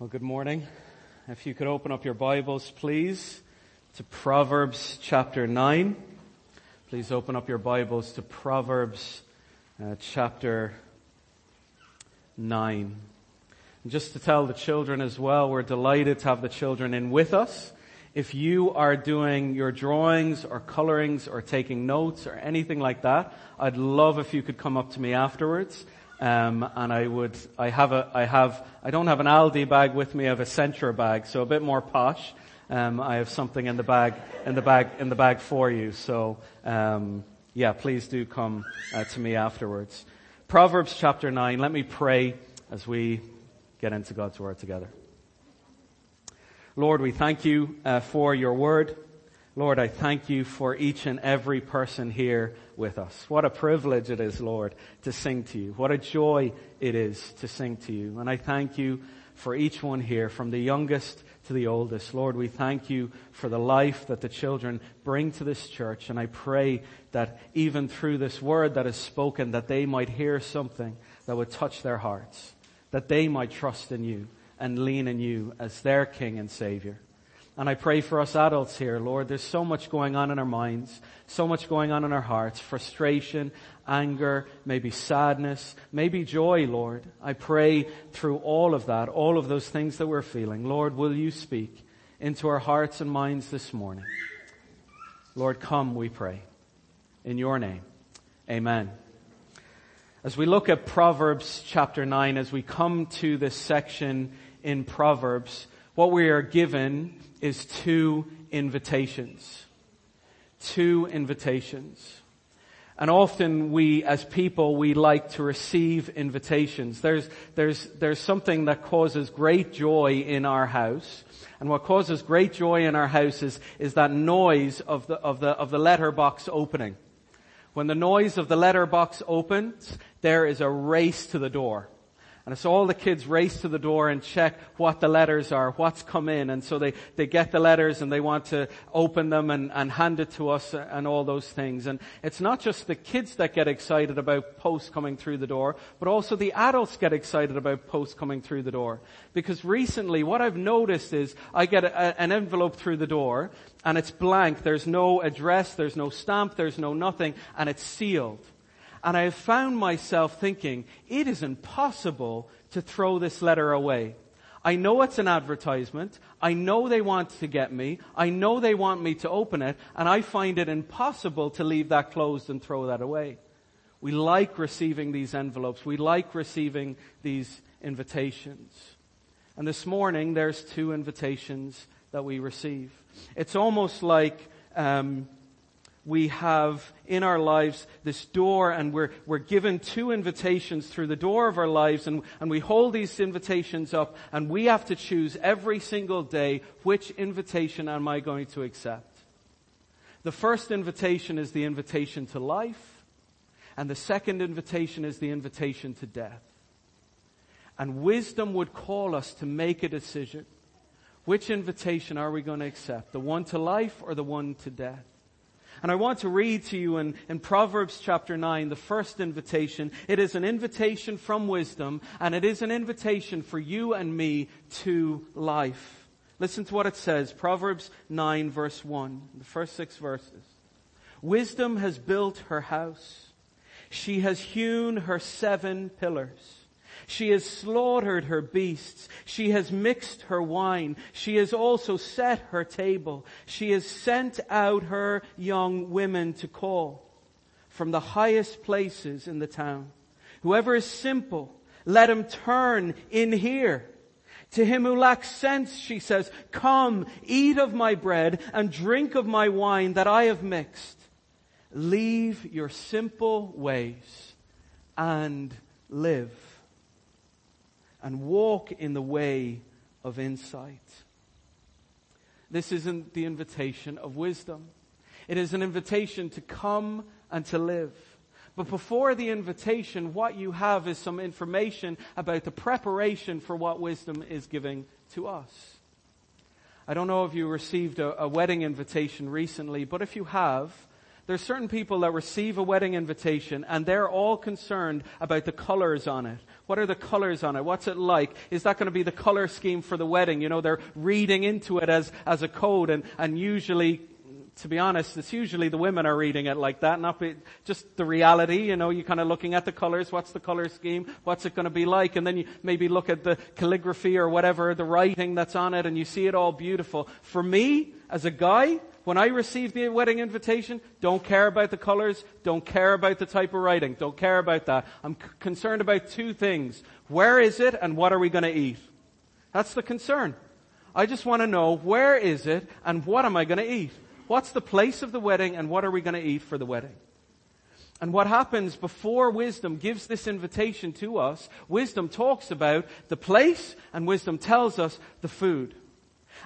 Well, good morning. If you could open up your Bibles, please, to Proverbs chapter 9. Please open up your Bibles to Proverbs uh, chapter 9. And just to tell the children as well, we're delighted to have the children in with us. If you are doing your drawings or colorings or taking notes or anything like that, I'd love if you could come up to me afterwards um, and I would, I have a, I have, I don't have an Aldi bag with me. I have a Centra bag, so a bit more posh. Um, I have something in the bag, in the bag, in the bag for you. So, um, yeah, please do come uh, to me afterwards. Proverbs chapter nine. Let me pray as we get into God's word together. Lord, we thank you uh, for your word. Lord, I thank you for each and every person here with us. What a privilege it is, Lord, to sing to you. What a joy it is to sing to you. And I thank you for each one here, from the youngest to the oldest. Lord, we thank you for the life that the children bring to this church. And I pray that even through this word that is spoken, that they might hear something that would touch their hearts, that they might trust in you and lean in you as their King and Savior. And I pray for us adults here, Lord. There's so much going on in our minds, so much going on in our hearts, frustration, anger, maybe sadness, maybe joy, Lord. I pray through all of that, all of those things that we're feeling, Lord, will you speak into our hearts and minds this morning? Lord, come, we pray. In your name. Amen. As we look at Proverbs chapter 9, as we come to this section in Proverbs, what we are given is two invitations. Two invitations. And often we, as people, we like to receive invitations. There's, there's, there's something that causes great joy in our house. And what causes great joy in our house is, is that noise of the, of the, of the letterbox opening. When the noise of the letterbox opens, there is a race to the door. And so all the kids race to the door and check what the letters are, what's come in. And so they, they get the letters and they want to open them and, and hand it to us and all those things. And it's not just the kids that get excited about posts coming through the door, but also the adults get excited about posts coming through the door. Because recently what I've noticed is I get a, an envelope through the door and it's blank. There's no address, there's no stamp, there's no nothing, and it's sealed. And I have found myself thinking, it is impossible to throw this letter away. I know it's an advertisement. I know they want to get me. I know they want me to open it. And I find it impossible to leave that closed and throw that away. We like receiving these envelopes. We like receiving these invitations. And this morning, there's two invitations that we receive. It's almost like um, we have in our lives this door and we're, we're given two invitations through the door of our lives and, and we hold these invitations up and we have to choose every single day which invitation am I going to accept. The first invitation is the invitation to life and the second invitation is the invitation to death. And wisdom would call us to make a decision. Which invitation are we going to accept? The one to life or the one to death? And I want to read to you in, in Proverbs chapter 9, the first invitation. It is an invitation from wisdom, and it is an invitation for you and me to life. Listen to what it says. Proverbs 9 verse 1, the first six verses. Wisdom has built her house. She has hewn her seven pillars. She has slaughtered her beasts. She has mixed her wine. She has also set her table. She has sent out her young women to call from the highest places in the town. Whoever is simple, let him turn in here. To him who lacks sense, she says, come, eat of my bread and drink of my wine that I have mixed. Leave your simple ways and live and walk in the way of insight. This isn't the invitation of wisdom. It is an invitation to come and to live. But before the invitation, what you have is some information about the preparation for what wisdom is giving to us. I don't know if you received a, a wedding invitation recently, but if you have, There's certain people that receive a wedding invitation and they're all concerned about the colors on it. What are the colors on it? What's it like? Is that going to be the color scheme for the wedding? You know, they're reading into it as, as a code and, and usually to be honest, it's usually the women are reading it like that, not be, just the reality, you know, you're kind of looking at the colors, what's the color scheme, what's it going to be like, and then you maybe look at the calligraphy or whatever, the writing that's on it, and you see it all beautiful. For me, as a guy, when I receive the wedding invitation, don't care about the colors, don't care about the type of writing, don't care about that. I'm c- concerned about two things. Where is it and what are we going to eat? That's the concern. I just want to know where is it and what am I going to eat? What's the place of the wedding and what are we going to eat for the wedding? And what happens before wisdom gives this invitation to us, wisdom talks about the place and wisdom tells us the food.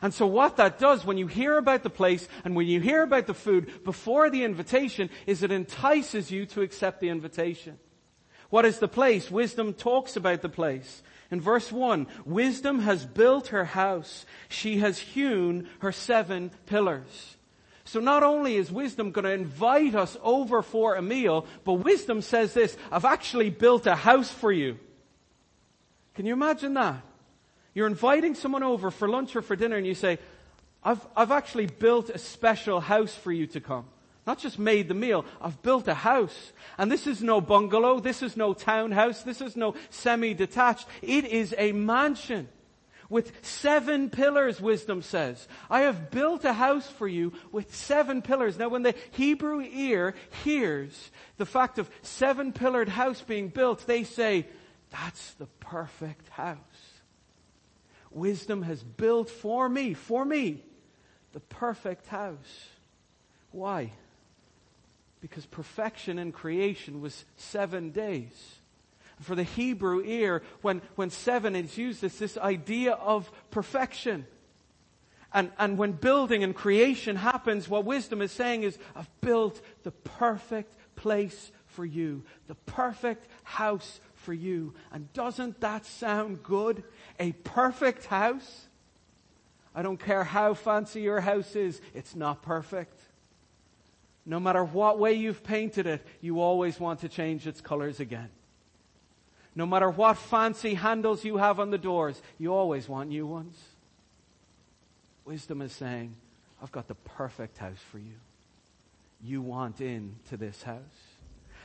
And so what that does when you hear about the place and when you hear about the food before the invitation is it entices you to accept the invitation. What is the place? Wisdom talks about the place. In verse 1, wisdom has built her house. She has hewn her seven pillars. So not only is wisdom going to invite us over for a meal, but wisdom says this, I've actually built a house for you. Can you imagine that? You're inviting someone over for lunch or for dinner and you say, I've, I've actually built a special house for you to come. Not just made the meal, I've built a house. And this is no bungalow, this is no townhouse, this is no semi-detached. It is a mansion with seven pillars, wisdom says. I have built a house for you with seven pillars. Now when the Hebrew ear hears the fact of seven pillared house being built, they say, that's the perfect house. Wisdom has built for me, for me, the perfect house. Why? Because perfection in creation was seven days. For the Hebrew ear, when, when seven is used, it's this idea of perfection. And, and when building and creation happens, what wisdom is saying is, I've built the perfect place for you, the perfect house for you. And doesn't that sound good? A perfect house? I don't care how fancy your house is, it's not perfect. No matter what way you've painted it, you always want to change its colors again. No matter what fancy handles you have on the doors, you always want new ones. Wisdom is saying, I've got the perfect house for you. You want into this house.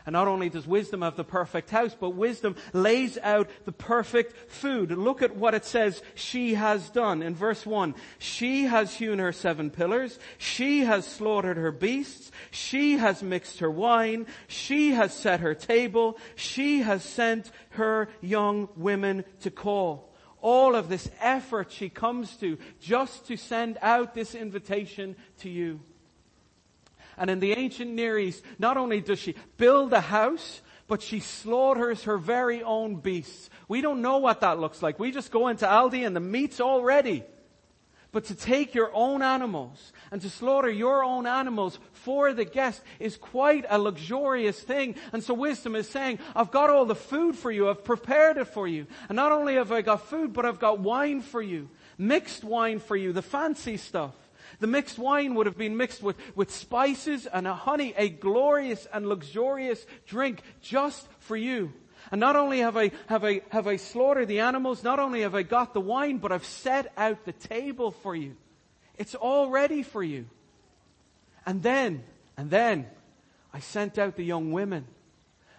And not only does wisdom have the perfect house, but wisdom lays out the perfect food. Look at what it says she has done. In verse 1, she has hewn her seven pillars. She has slaughtered her beasts. She has mixed her wine. She has set her table. She has sent her young women to call all of this effort she comes to just to send out this invitation to you. And in the ancient Near East, not only does she build a house, but she slaughters her very own beasts. We don't know what that looks like. We just go into Aldi and the meat's all ready. But to take your own animals and to slaughter your own animals for the guest is quite a luxurious thing. And so wisdom is saying, I've got all the food for you. I've prepared it for you. And not only have I got food, but I've got wine for you. Mixed wine for you. The fancy stuff. The mixed wine would have been mixed with, with spices and a honey, a glorious and luxurious drink just for you. And not only have I, have I, have I slaughtered the animals, not only have I got the wine, but I've set out the table for you. It's all ready for you. And then, and then, I sent out the young women,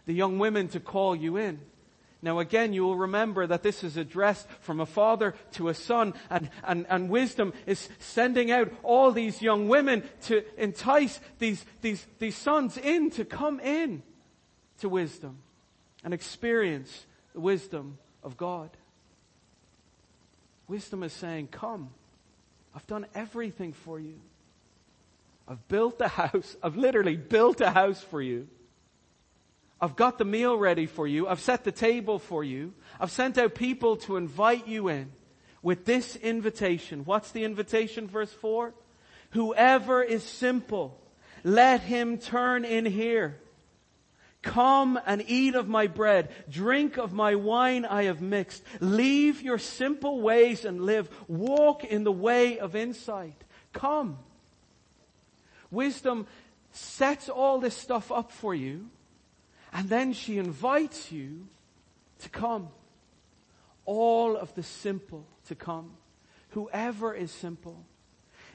the young women to call you in. Now again, you will remember that this is addressed from a father to a son and, and, and wisdom is sending out all these young women to entice these, these, these sons in to come in to wisdom and experience the wisdom of God. Wisdom is saying, come. I've done everything for you. I've built a house. I've literally built a house for you. I've got the meal ready for you. I've set the table for you. I've sent out people to invite you in with this invitation. What's the invitation? Verse 4. Whoever is simple, let him turn in here. Come and eat of my bread. Drink of my wine I have mixed. Leave your simple ways and live. Walk in the way of insight. Come. Wisdom sets all this stuff up for you, and then she invites you to come. All of the simple to come. Whoever is simple.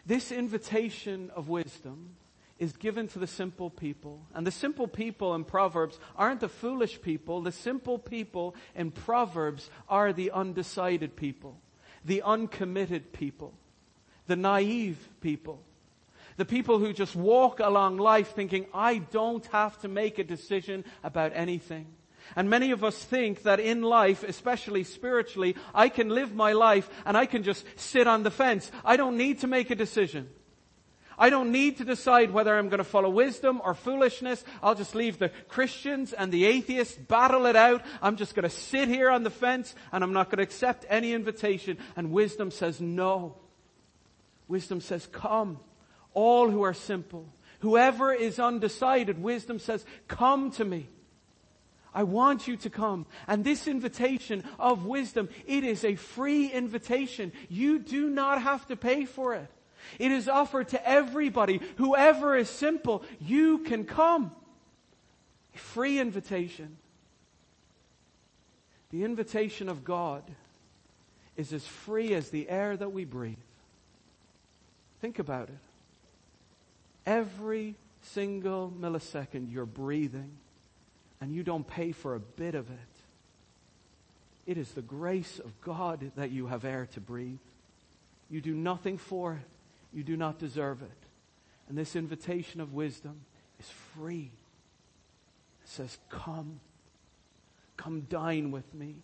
This invitation of wisdom is given to the simple people. And the simple people in Proverbs aren't the foolish people. The simple people in Proverbs are the undecided people, the uncommitted people, the naive people. The people who just walk along life thinking, I don't have to make a decision about anything. And many of us think that in life, especially spiritually, I can live my life and I can just sit on the fence. I don't need to make a decision. I don't need to decide whether I'm going to follow wisdom or foolishness. I'll just leave the Christians and the atheists battle it out. I'm just going to sit here on the fence and I'm not going to accept any invitation. And wisdom says no. Wisdom says come. All who are simple. Whoever is undecided, wisdom says, come to me. I want you to come. And this invitation of wisdom, it is a free invitation. You do not have to pay for it. It is offered to everybody. Whoever is simple, you can come. A free invitation. The invitation of God is as free as the air that we breathe. Think about it. Every single millisecond you're breathing and you don't pay for a bit of it. It is the grace of God that you have air to breathe. You do nothing for it. You do not deserve it. And this invitation of wisdom is free. It says, Come. Come dine with me.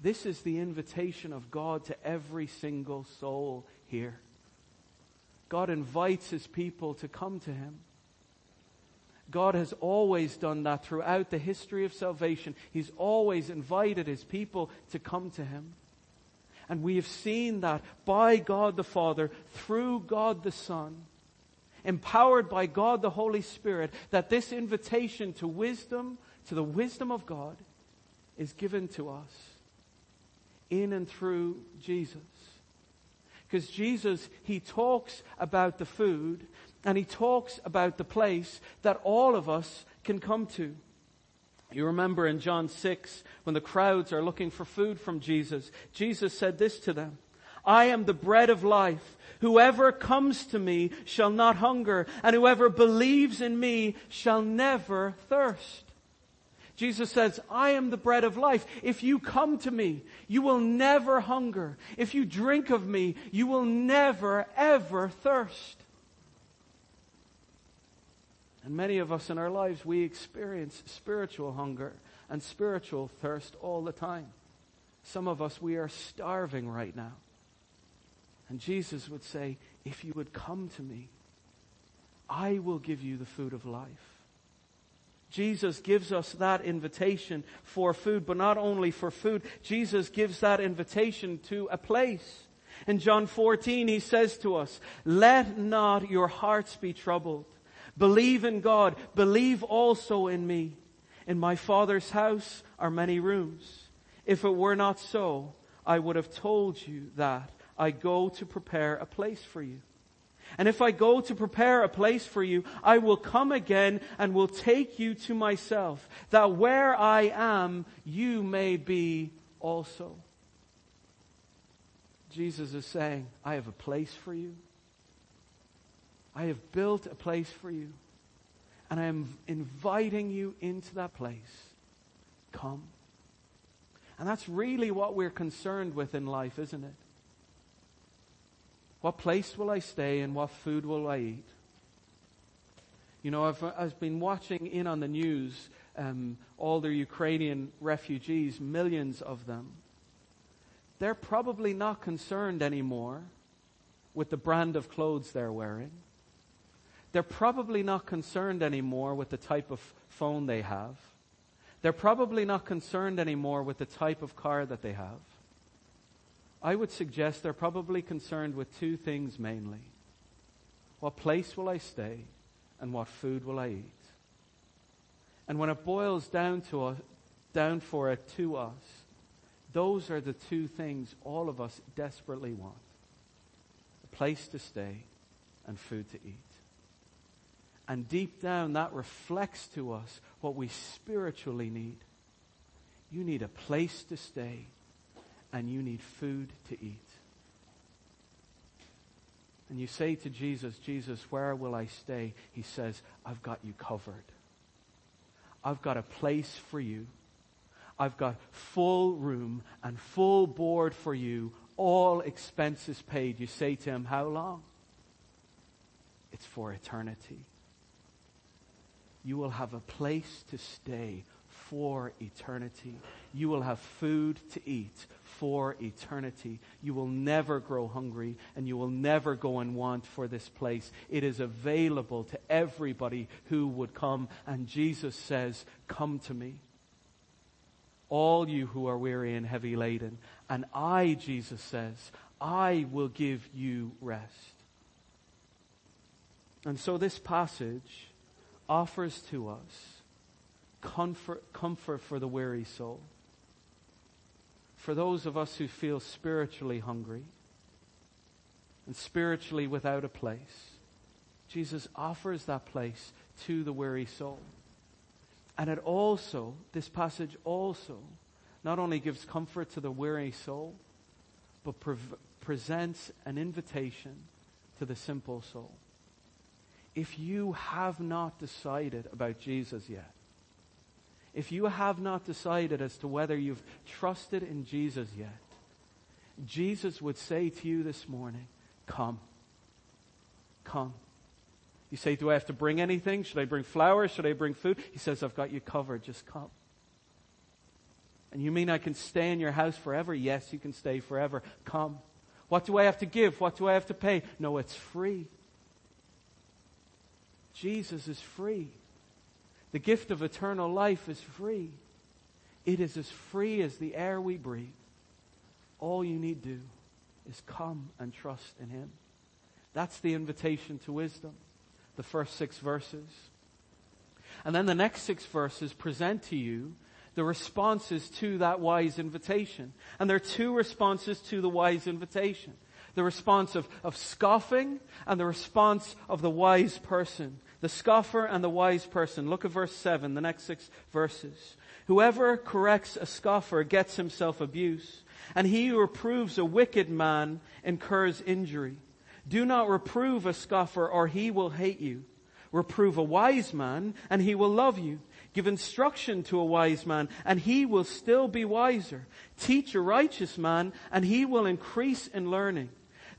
This is the invitation of God to every single soul here. God invites his people to come to him. God has always done that throughout the history of salvation. He's always invited his people to come to him. And we have seen that by God the Father, through God the Son, empowered by God the Holy Spirit, that this invitation to wisdom, to the wisdom of God, is given to us in and through Jesus. Because Jesus, He talks about the food and He talks about the place that all of us can come to. You remember in John 6 when the crowds are looking for food from Jesus, Jesus said this to them. I am the bread of life. Whoever comes to me shall not hunger, and whoever believes in me shall never thirst. Jesus says, I am the bread of life. If you come to me, you will never hunger. If you drink of me, you will never ever thirst. And many of us in our lives, we experience spiritual hunger and spiritual thirst all the time. Some of us, we are starving right now. And Jesus would say, if you would come to me, I will give you the food of life. Jesus gives us that invitation for food, but not only for food, Jesus gives that invitation to a place. In John 14, he says to us, let not your hearts be troubled. Believe in God. Believe also in me. In my Father's house are many rooms. If it were not so, I would have told you that I go to prepare a place for you. And if I go to prepare a place for you, I will come again and will take you to myself, that where I am, you may be also. Jesus is saying, I have a place for you. I have built a place for you. And I am inviting you into that place. Come. And that's really what we're concerned with in life, isn't it? What place will I stay and what food will I eat? You know, I've, I've been watching in on the news um, all the Ukrainian refugees, millions of them. They're probably not concerned anymore with the brand of clothes they're wearing. They're probably not concerned anymore with the type of phone they have. They're probably not concerned anymore with the type of car that they have. I would suggest they're probably concerned with two things mainly. What place will I stay and what food will I eat? And when it boils down to us, down for it to us, those are the two things all of us desperately want. A place to stay and food to eat. And deep down, that reflects to us what we spiritually need. You need a place to stay, and you need food to eat. And you say to Jesus, Jesus, where will I stay? He says, I've got you covered. I've got a place for you. I've got full room and full board for you, all expenses paid. You say to him, How long? It's for eternity. You will have a place to stay for eternity. You will have food to eat for eternity. You will never grow hungry and you will never go and want for this place. It is available to everybody who would come. And Jesus says, Come to me. All you who are weary and heavy laden. And I, Jesus says, I will give you rest. And so this passage offers to us comfort, comfort for the weary soul. For those of us who feel spiritually hungry and spiritually without a place, Jesus offers that place to the weary soul. And it also, this passage also, not only gives comfort to the weary soul, but pre- presents an invitation to the simple soul. If you have not decided about Jesus yet, if you have not decided as to whether you've trusted in Jesus yet, Jesus would say to you this morning, Come. Come. You say, Do I have to bring anything? Should I bring flowers? Should I bring food? He says, I've got you covered. Just come. And you mean I can stay in your house forever? Yes, you can stay forever. Come. What do I have to give? What do I have to pay? No, it's free. Jesus is free. The gift of eternal life is free. It is as free as the air we breathe. All you need do is come and trust in Him. That's the invitation to wisdom. The first six verses. And then the next six verses present to you the responses to that wise invitation. And there are two responses to the wise invitation. The response of, of scoffing and the response of the wise person the scoffer and the wise person. Look at verse 7, the next six verses. Whoever corrects a scoffer gets himself abuse, and he who reproves a wicked man incurs injury. Do not reprove a scoffer or he will hate you. Reprove a wise man and he will love you. Give instruction to a wise man and he will still be wiser. Teach a righteous man and he will increase in learning.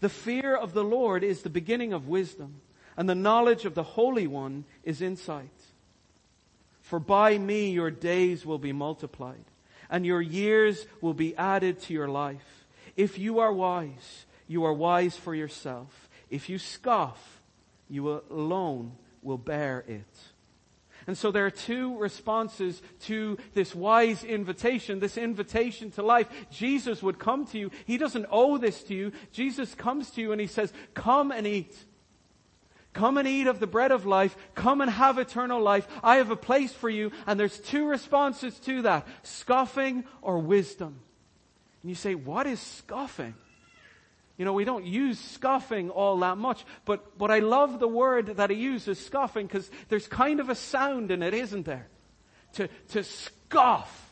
The fear of the Lord is the beginning of wisdom and the knowledge of the Holy One is insight. For by me your days will be multiplied, and your years will be added to your life. If you are wise, you are wise for yourself. If you scoff, you alone will bear it. And so there are two responses to this wise invitation, this invitation to life. Jesus would come to you. He doesn't owe this to you. Jesus comes to you and he says, come and eat. Come and eat of the bread of life. Come and have eternal life. I have a place for you. And there's two responses to that. Scoffing or wisdom. And you say, what is scoffing? You know, we don't use scoffing all that much, but, but I love the word that he uses, scoffing, because there's kind of a sound in it, isn't there? To, to scoff.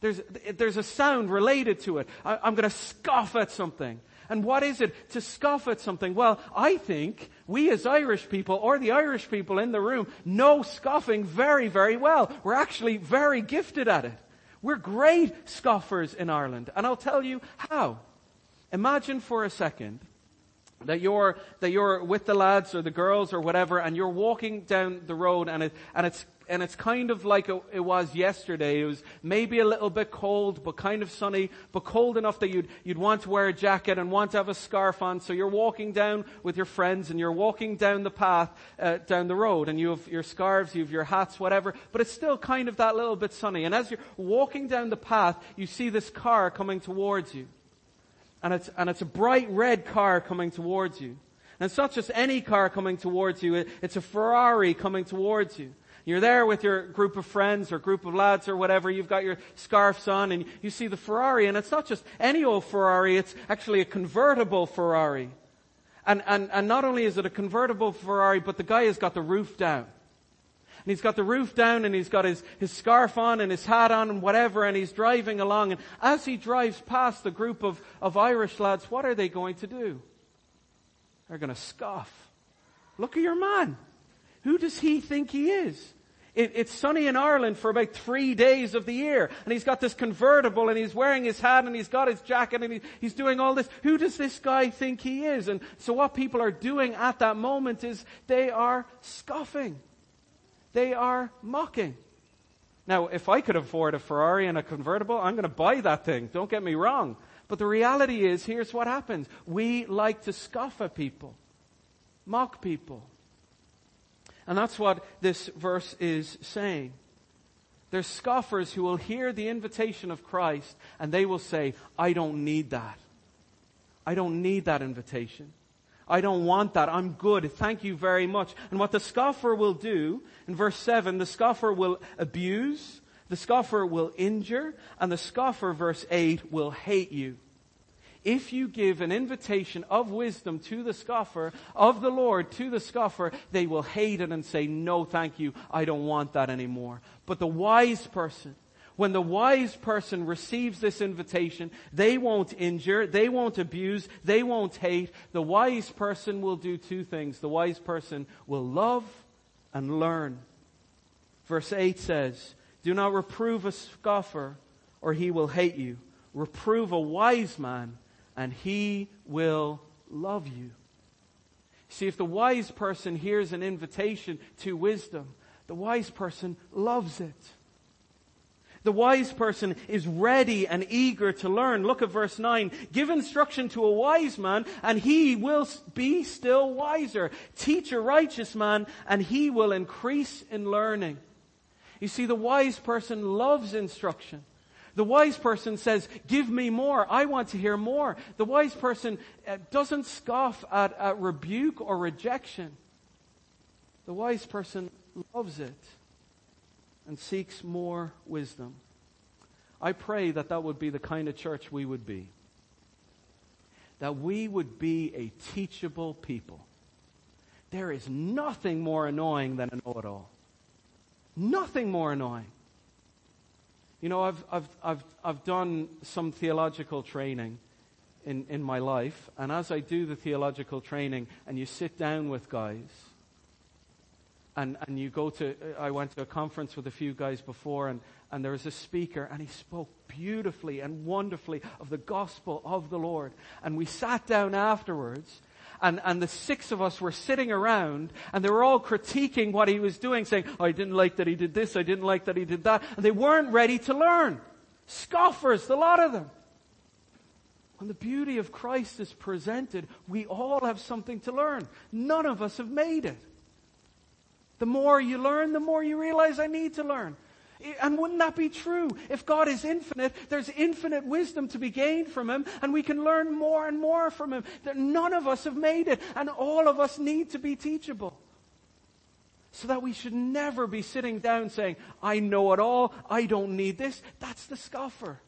There's, there's a sound related to it. I, I'm going to scoff at something. And what is it to scoff at something? Well, I think we as Irish people, or the Irish people in the room, know scoffing very, very well. We're actually very gifted at it. We're great scoffers in Ireland. And I'll tell you how. Imagine for a second that you're, that you're with the lads or the girls or whatever and you're walking down the road and it, and it's and it's kind of like it was yesterday. It was maybe a little bit cold, but kind of sunny, but cold enough that you'd, you'd want to wear a jacket and want to have a scarf on. So you're walking down with your friends and you're walking down the path, uh, down the road and you have your scarves, you have your hats, whatever, but it's still kind of that little bit sunny. And as you're walking down the path, you see this car coming towards you. And it's, and it's a bright red car coming towards you. And it's not just any car coming towards you, it's a Ferrari coming towards you. You're there with your group of friends or group of lads or whatever. You've got your scarves on and you see the Ferrari and it's not just any old Ferrari. It's actually a convertible Ferrari. And, and, and not only is it a convertible Ferrari, but the guy has got the roof down. And he's got the roof down and he's got his, his scarf on and his hat on and whatever and he's driving along. And as he drives past the group of, of Irish lads, what are they going to do? They're going to scoff. Look at your man. Who does he think he is? It, it's sunny in Ireland for about three days of the year, and he's got this convertible, and he's wearing his hat, and he's got his jacket, and he, he's doing all this. Who does this guy think he is? And so what people are doing at that moment is they are scoffing. They are mocking. Now, if I could afford a Ferrari and a convertible, I'm going to buy that thing. Don't get me wrong. But the reality is, here's what happens. We like to scoff at people, mock people. And that's what this verse is saying. There's scoffers who will hear the invitation of Christ and they will say, I don't need that. I don't need that invitation. I don't want that. I'm good. Thank you very much. And what the scoffer will do, in verse 7, the scoffer will abuse, the scoffer will injure, and the scoffer, verse 8, will hate you. If you give an invitation of wisdom to the scoffer, of the Lord to the scoffer, they will hate it and say, no thank you, I don't want that anymore. But the wise person, when the wise person receives this invitation, they won't injure, they won't abuse, they won't hate. The wise person will do two things. The wise person will love and learn. Verse 8 says, Do not reprove a scoffer, or he will hate you. Reprove a wise man, and he will love you. See, if the wise person hears an invitation to wisdom, the wise person loves it. The wise person is ready and eager to learn. Look at verse 9. Give instruction to a wise man and he will be still wiser. Teach a righteous man and he will increase in learning. You see, the wise person loves instruction. The wise person says, give me more. I want to hear more. The wise person uh, doesn't scoff at, at rebuke or rejection. The wise person loves it and seeks more wisdom. I pray that that would be the kind of church we would be. That we would be a teachable people. There is nothing more annoying than a know-it-all. Nothing more annoying. You know, I've, I've, I've, I've done some theological training in, in my life, and as I do the theological training, and you sit down with guys, and, and you go to, I went to a conference with a few guys before, and, and there was a speaker, and he spoke beautifully and wonderfully of the gospel of the Lord. And we sat down afterwards, and, and the six of us were sitting around and they were all critiquing what he was doing, saying, oh, I didn't like that he did this, I didn't like that he did that. And they weren't ready to learn. Scoffers, a lot of them. When the beauty of Christ is presented, we all have something to learn. None of us have made it. The more you learn, the more you realize I need to learn. And wouldn't that be true? If God is infinite, there's infinite wisdom to be gained from Him, and we can learn more and more from Him. That none of us have made it, and all of us need to be teachable. So that we should never be sitting down saying, I know it all, I don't need this. That's the scoffer.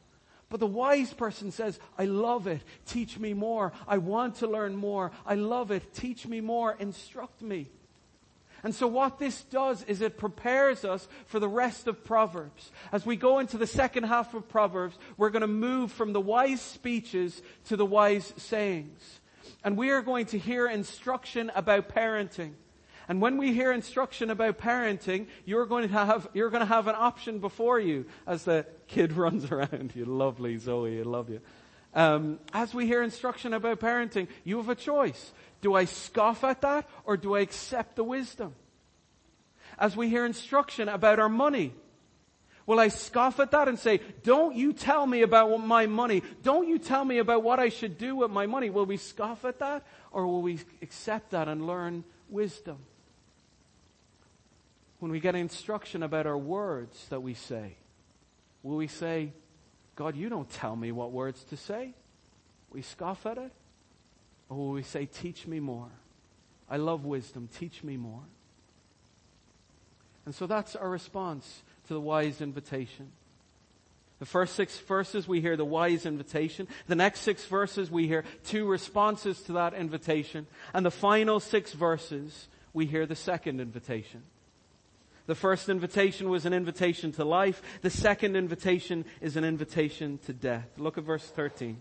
But the wise person says, I love it. Teach me more. I want to learn more. I love it. Teach me more. Instruct me. And so what this does is it prepares us for the rest of Proverbs. As we go into the second half of Proverbs, we're going to move from the wise speeches to the wise sayings. And we are going to hear instruction about parenting. And when we hear instruction about parenting, you're going to have, you're going to have an option before you as the kid runs around. You lovely Zoe, I love you. Um, as we hear instruction about parenting, you have a choice. Do I scoff at that or do I accept the wisdom? As we hear instruction about our money, will I scoff at that and say, don't you tell me about my money. Don't you tell me about what I should do with my money. Will we scoff at that or will we accept that and learn wisdom? When we get instruction about our words that we say, will we say, God, you don't tell me what words to say? We scoff at it? Or will we say, Teach me more? I love wisdom. Teach me more. And so that's our response to the wise invitation. The first six verses we hear the wise invitation. The next six verses we hear two responses to that invitation. And the final six verses we hear the second invitation. The first invitation was an invitation to life. The second invitation is an invitation to death. Look at verse 13.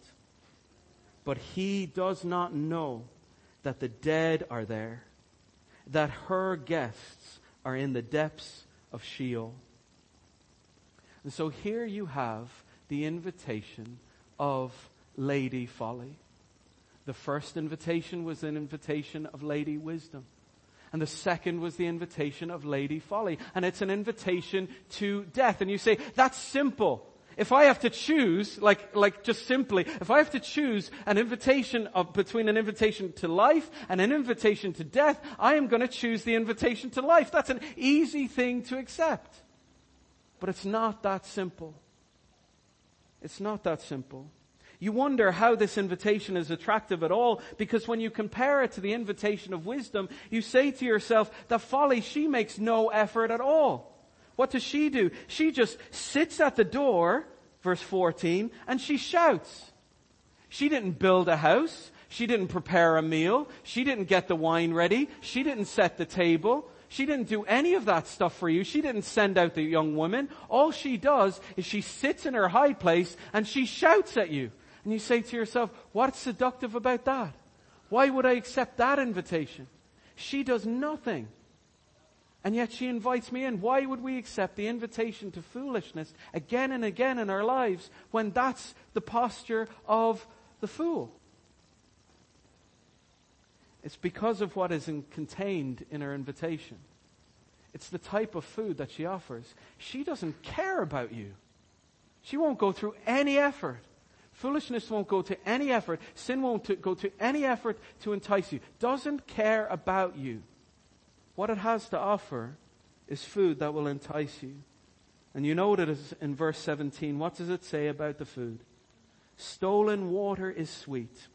But he does not know that the dead are there, that her guests are in the depths of Sheol. And so here you have the invitation of Lady Folly. The first invitation was an invitation of Lady Wisdom. And the second was the invitation of Lady Folly. And it's an invitation to death. And you say, that's simple. If I have to choose, like, like just simply, if I have to choose an invitation of, between an invitation to life and an invitation to death, I am going to choose the invitation to life. That's an easy thing to accept. But it's not that simple. It's not that simple. You wonder how this invitation is attractive at all because when you compare it to the invitation of wisdom, you say to yourself, the folly, she makes no effort at all. What does she do? She just sits at the door, verse 14, and she shouts. She didn't build a house. She didn't prepare a meal. She didn't get the wine ready. She didn't set the table. She didn't do any of that stuff for you. She didn't send out the young woman. All she does is she sits in her high place and she shouts at you. And you say to yourself, what's seductive about that? Why would I accept that invitation? She does nothing. And yet she invites me in. Why would we accept the invitation to foolishness again and again in our lives when that's the posture of the fool? It's because of what is in, contained in her invitation. It's the type of food that she offers. She doesn't care about you. She won't go through any effort Foolishness won't go to any effort. Sin won't go to any effort to entice you. Doesn't care about you. What it has to offer is food that will entice you. And you know what it is in verse 17. What does it say about the food? Stolen water is sweet,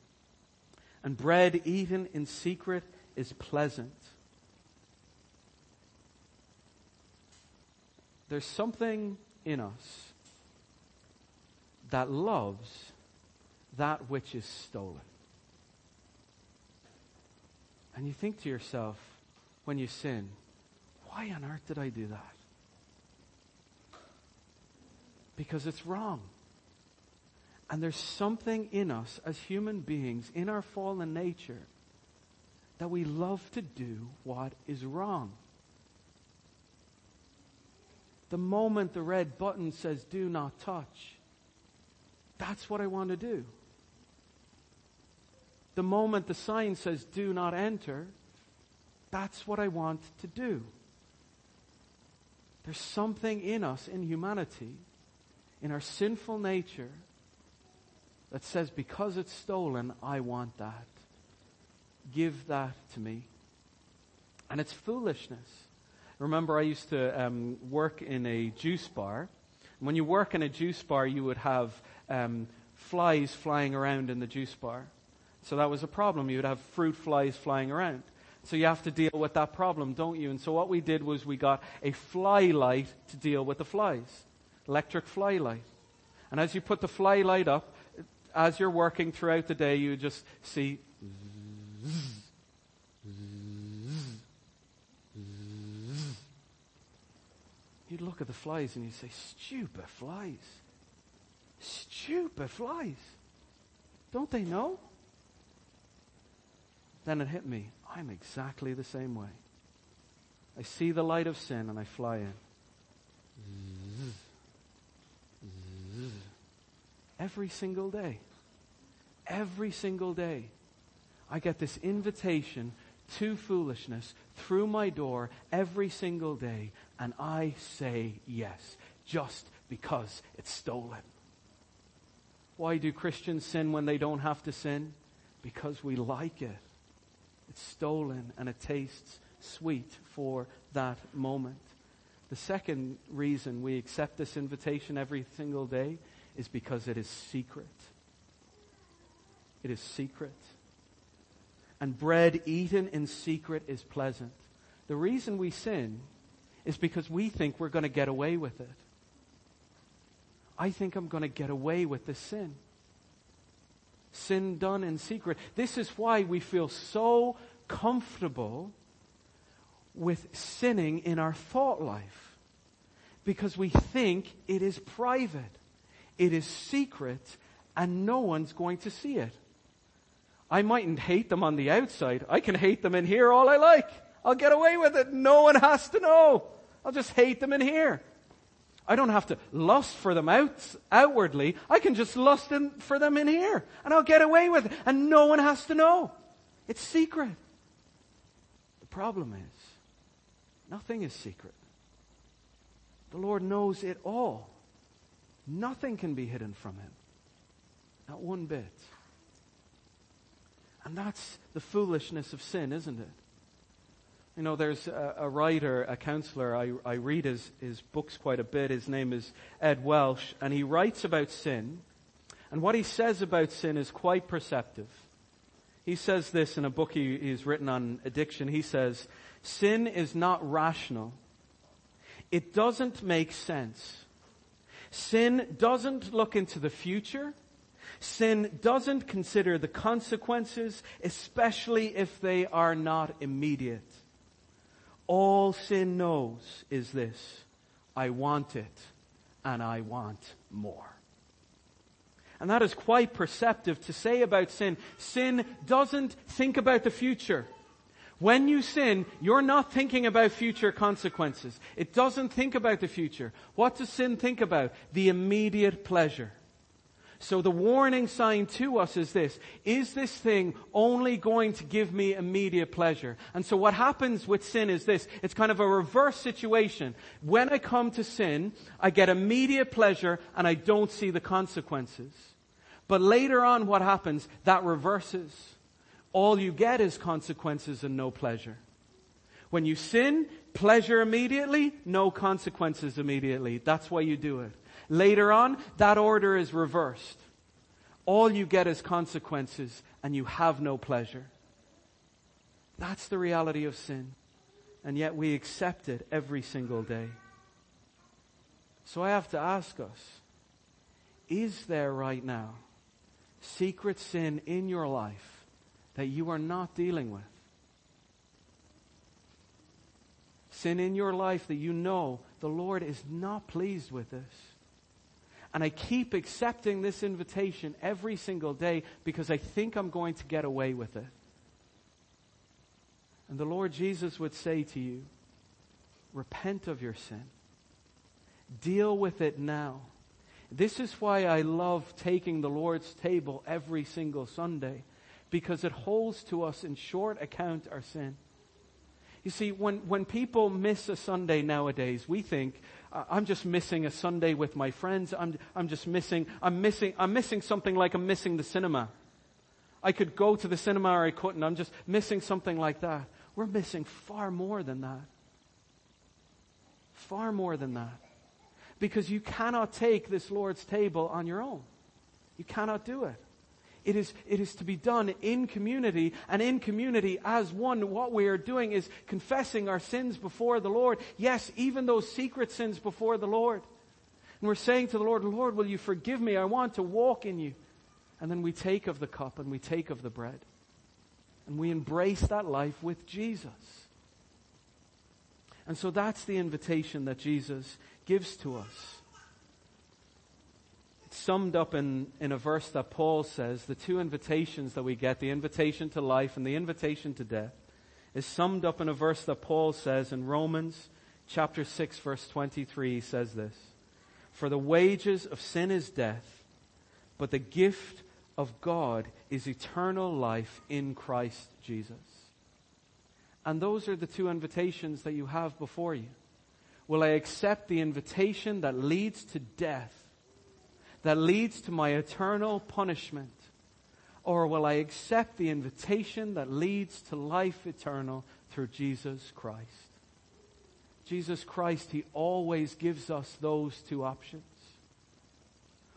and bread eaten in secret is pleasant. There's something in us that loves that which is stolen. And you think to yourself, when you sin, why on earth did I do that? Because it's wrong. And there's something in us as human beings, in our fallen nature, that we love to do what is wrong. The moment the red button says do not touch, that's what I want to do. The moment the sign says do not enter, that's what I want to do. There's something in us, in humanity, in our sinful nature, that says because it's stolen, I want that. Give that to me. And it's foolishness. Remember, I used to um, work in a juice bar. When you work in a juice bar, you would have um, flies flying around in the juice bar. So that was a problem. You would have fruit flies flying around. So you have to deal with that problem, don't you? And so what we did was we got a fly light to deal with the flies. Electric fly light. And as you put the fly light up, as you're working throughout the day, you just see You'd look at the flies and you'd say, stupid flies. Stupid flies. Don't they know? Then it hit me. I'm exactly the same way. I see the light of sin and I fly in. Every single day. Every single day. I get this invitation to foolishness through my door every single day and I say yes. just because it's stolen. Why do Christians sin when they don't have to sin? Because we like it. It's stolen and it tastes sweet for that moment. The second reason we accept this invitation every single day is because it is secret. It is secret. And bread eaten in secret is pleasant. The reason we sin is because we think we're going to get away with it. I think I'm going to get away with this sin. Sin done in secret. This is why we feel so comfortable with sinning in our thought life. Because we think it is private. It is secret and no one's going to see it. I mightn't hate them on the outside. I can hate them in here all I like. I'll get away with it. No one has to know. I'll just hate them in here. I don't have to lust for them out, outwardly. I can just lust in, for them in here. And I'll get away with it. And no one has to know. It's secret. The problem is, nothing is secret. The Lord knows it all. Nothing can be hidden from Him. Not one bit. And that's the foolishness of sin, isn't it? You know, there's a, a writer, a counselor, I, I read his, his books quite a bit. His name is Ed Welch, and he writes about sin. And what he says about sin is quite perceptive. He says this in a book he, he's written on addiction. He says, Sin is not rational. It doesn't make sense. Sin doesn't look into the future. Sin doesn't consider the consequences, especially if they are not immediate. All sin knows is this I want it, and I want more. And that is quite perceptive to say about sin. Sin doesn't think about the future. When you sin, you're not thinking about future consequences. It doesn't think about the future. What does sin think about? The immediate pleasure. So the warning sign to us is this. Is this thing only going to give me immediate pleasure? And so what happens with sin is this. It's kind of a reverse situation. When I come to sin, I get immediate pleasure and I don't see the consequences. But later on what happens? That reverses. All you get is consequences and no pleasure. When you sin, pleasure immediately, no consequences immediately. That's why you do it. Later on, that order is reversed. All you get is consequences and you have no pleasure. That's the reality of sin. And yet we accept it every single day. So I have to ask us, is there right now secret sin in your life that you are not dealing with? Sin in your life that you know the Lord is not pleased with this. And I keep accepting this invitation every single day because I think I'm going to get away with it. And the Lord Jesus would say to you, repent of your sin. Deal with it now. This is why I love taking the Lord's table every single Sunday because it holds to us in short account our sin. You see, when, when people miss a Sunday nowadays, we think, I'm just missing a Sunday with my friends. I'm, I'm just missing, I'm missing, I'm missing something like I'm missing the cinema. I could go to the cinema or I couldn't. I'm just missing something like that. We're missing far more than that. Far more than that. Because you cannot take this Lord's table on your own. You cannot do it. It is, it is to be done in community, and in community as one, what we are doing is confessing our sins before the Lord. Yes, even those secret sins before the Lord. And we're saying to the Lord, Lord, will you forgive me? I want to walk in you. And then we take of the cup and we take of the bread. And we embrace that life with Jesus. And so that's the invitation that Jesus gives to us summed up in, in a verse that Paul says, the two invitations that we get, the invitation to life and the invitation to death, is summed up in a verse that Paul says in Romans chapter 6 verse 23 he says this, For the wages of sin is death, but the gift of God is eternal life in Christ Jesus. And those are the two invitations that you have before you. Will I accept the invitation that leads to death, that leads to my eternal punishment? Or will I accept the invitation that leads to life eternal through Jesus Christ? Jesus Christ, He always gives us those two options.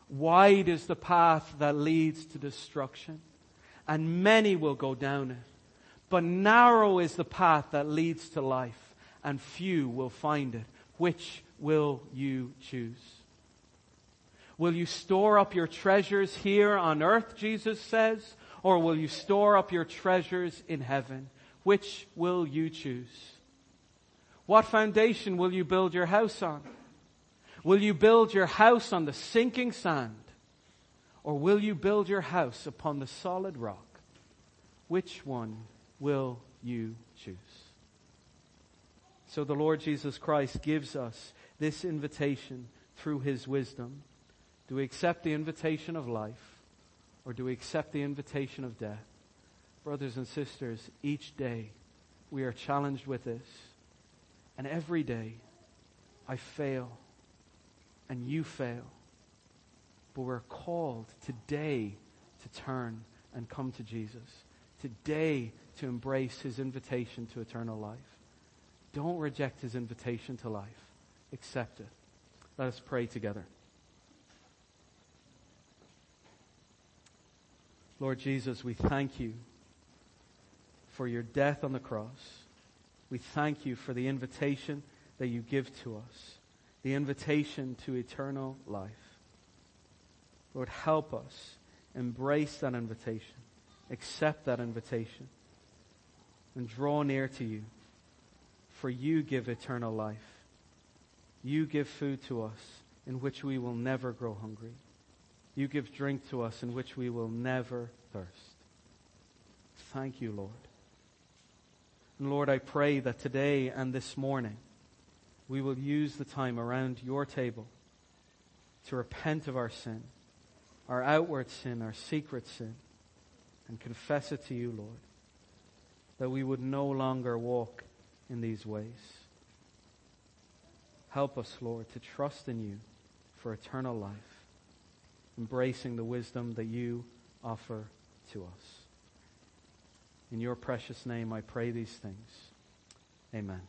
Wide is the path that leads to destruction, and many will go down it. But narrow is the path that leads to life, and few will find it. Which will you choose? Will you store up your treasures here on earth, Jesus says, or will you store up your treasures in heaven? Which will you choose? What foundation will you build your house on? Will you build your house on the sinking sand? Or will you build your house upon the solid rock? Which one will you choose? So the Lord Jesus Christ gives us this invitation through His wisdom. Do we accept the invitation of life or do we accept the invitation of death? Brothers and sisters, each day we are challenged with this. And every day I fail and you fail. But we're called today to turn and come to Jesus. Today to embrace his invitation to eternal life. Don't reject his invitation to life. Accept it. Let us pray together. Lord Jesus, we thank you for your death on the cross. We thank you for the invitation that you give to us, the invitation to eternal life. Lord, help us embrace that invitation, accept that invitation, and draw near to you. For you give eternal life. You give food to us in which we will never grow hungry. You give drink to us in which we will never thirst. Thank you, Lord. And Lord, I pray that today and this morning we will use the time around your table to repent of our sin, our outward sin, our secret sin, and confess it to you, Lord, that we would no longer walk in these ways. Help us, Lord, to trust in you for eternal life, embracing the wisdom that you offer to us. In your precious name, I pray these things. Amen.